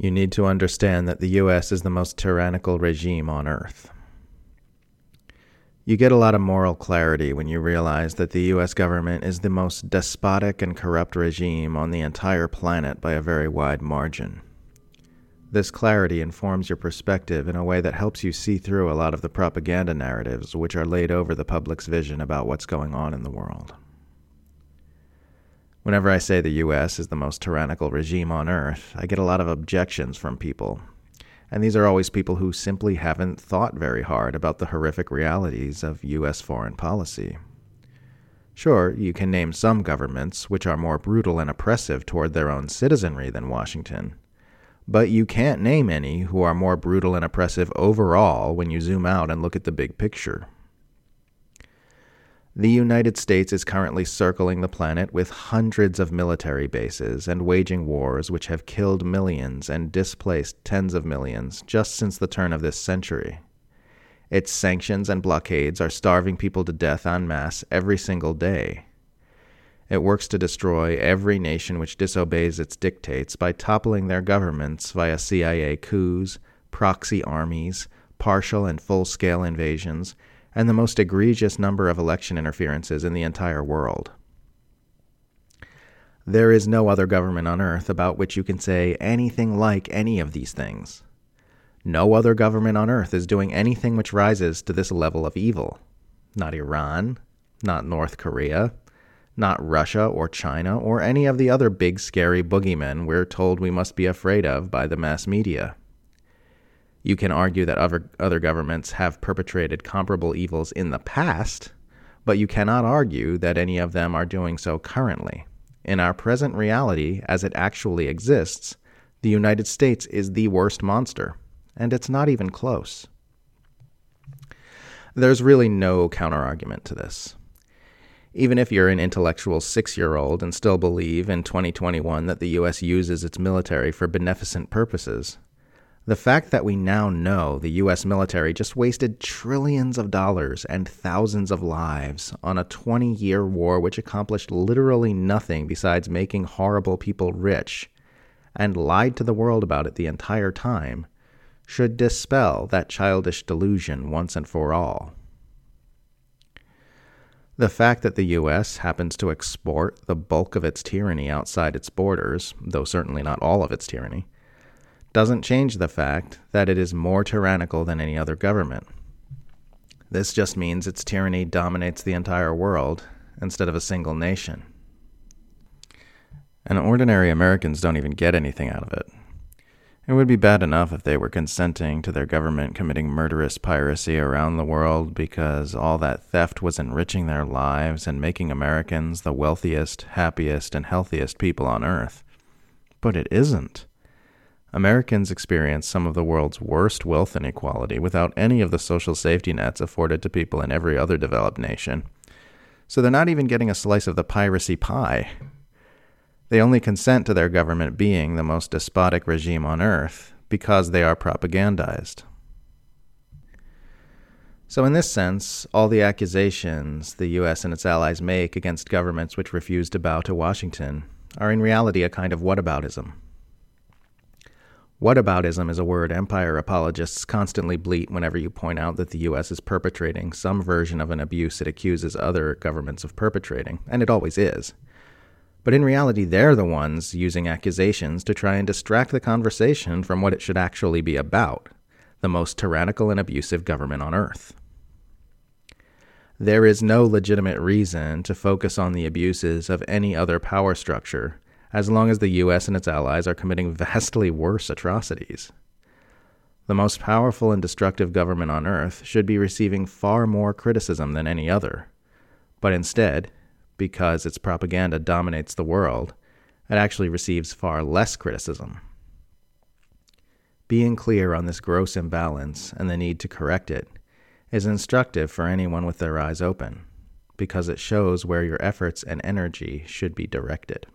You need to understand that the US is the most tyrannical regime on earth. You get a lot of moral clarity when you realize that the US government is the most despotic and corrupt regime on the entire planet by a very wide margin. This clarity informs your perspective in a way that helps you see through a lot of the propaganda narratives which are laid over the public's vision about what's going on in the world. Whenever I say the US is the most tyrannical regime on earth, I get a lot of objections from people. And these are always people who simply haven't thought very hard about the horrific realities of US foreign policy. Sure, you can name some governments which are more brutal and oppressive toward their own citizenry than Washington. But you can't name any who are more brutal and oppressive overall when you zoom out and look at the big picture. The United States is currently circling the planet with hundreds of military bases and waging wars which have killed millions and displaced tens of millions just since the turn of this century. Its sanctions and blockades are starving people to death en masse every single day. It works to destroy every nation which disobeys its dictates by toppling their governments via CIA coups, proxy armies, partial and full scale invasions, and the most egregious number of election interferences in the entire world. There is no other government on earth about which you can say anything like any of these things. No other government on earth is doing anything which rises to this level of evil. Not Iran, not North Korea, not Russia or China or any of the other big scary boogeymen we're told we must be afraid of by the mass media. You can argue that other, other governments have perpetrated comparable evils in the past, but you cannot argue that any of them are doing so currently. In our present reality, as it actually exists, the United States is the worst monster, and it's not even close. There's really no counterargument to this. Even if you're an intellectual six year old and still believe in 2021 that the U.S. uses its military for beneficent purposes, the fact that we now know the US military just wasted trillions of dollars and thousands of lives on a 20 year war which accomplished literally nothing besides making horrible people rich and lied to the world about it the entire time should dispel that childish delusion once and for all. The fact that the US happens to export the bulk of its tyranny outside its borders, though certainly not all of its tyranny, doesn't change the fact that it is more tyrannical than any other government. This just means its tyranny dominates the entire world instead of a single nation. And ordinary Americans don't even get anything out of it. It would be bad enough if they were consenting to their government committing murderous piracy around the world because all that theft was enriching their lives and making Americans the wealthiest, happiest, and healthiest people on earth. But it isn't. Americans experience some of the world's worst wealth inequality without any of the social safety nets afforded to people in every other developed nation. So they're not even getting a slice of the piracy pie. They only consent to their government being the most despotic regime on earth because they are propagandized. So, in this sense, all the accusations the U.S. and its allies make against governments which refuse to bow to Washington are in reality a kind of whataboutism. Whataboutism is a word empire apologists constantly bleat whenever you point out that the U.S. is perpetrating some version of an abuse it accuses other governments of perpetrating, and it always is. But in reality, they're the ones using accusations to try and distract the conversation from what it should actually be about the most tyrannical and abusive government on earth. There is no legitimate reason to focus on the abuses of any other power structure as long as the US and its allies are committing vastly worse atrocities. The most powerful and destructive government on earth should be receiving far more criticism than any other. But instead, because its propaganda dominates the world, it actually receives far less criticism. Being clear on this gross imbalance and the need to correct it is instructive for anyone with their eyes open, because it shows where your efforts and energy should be directed.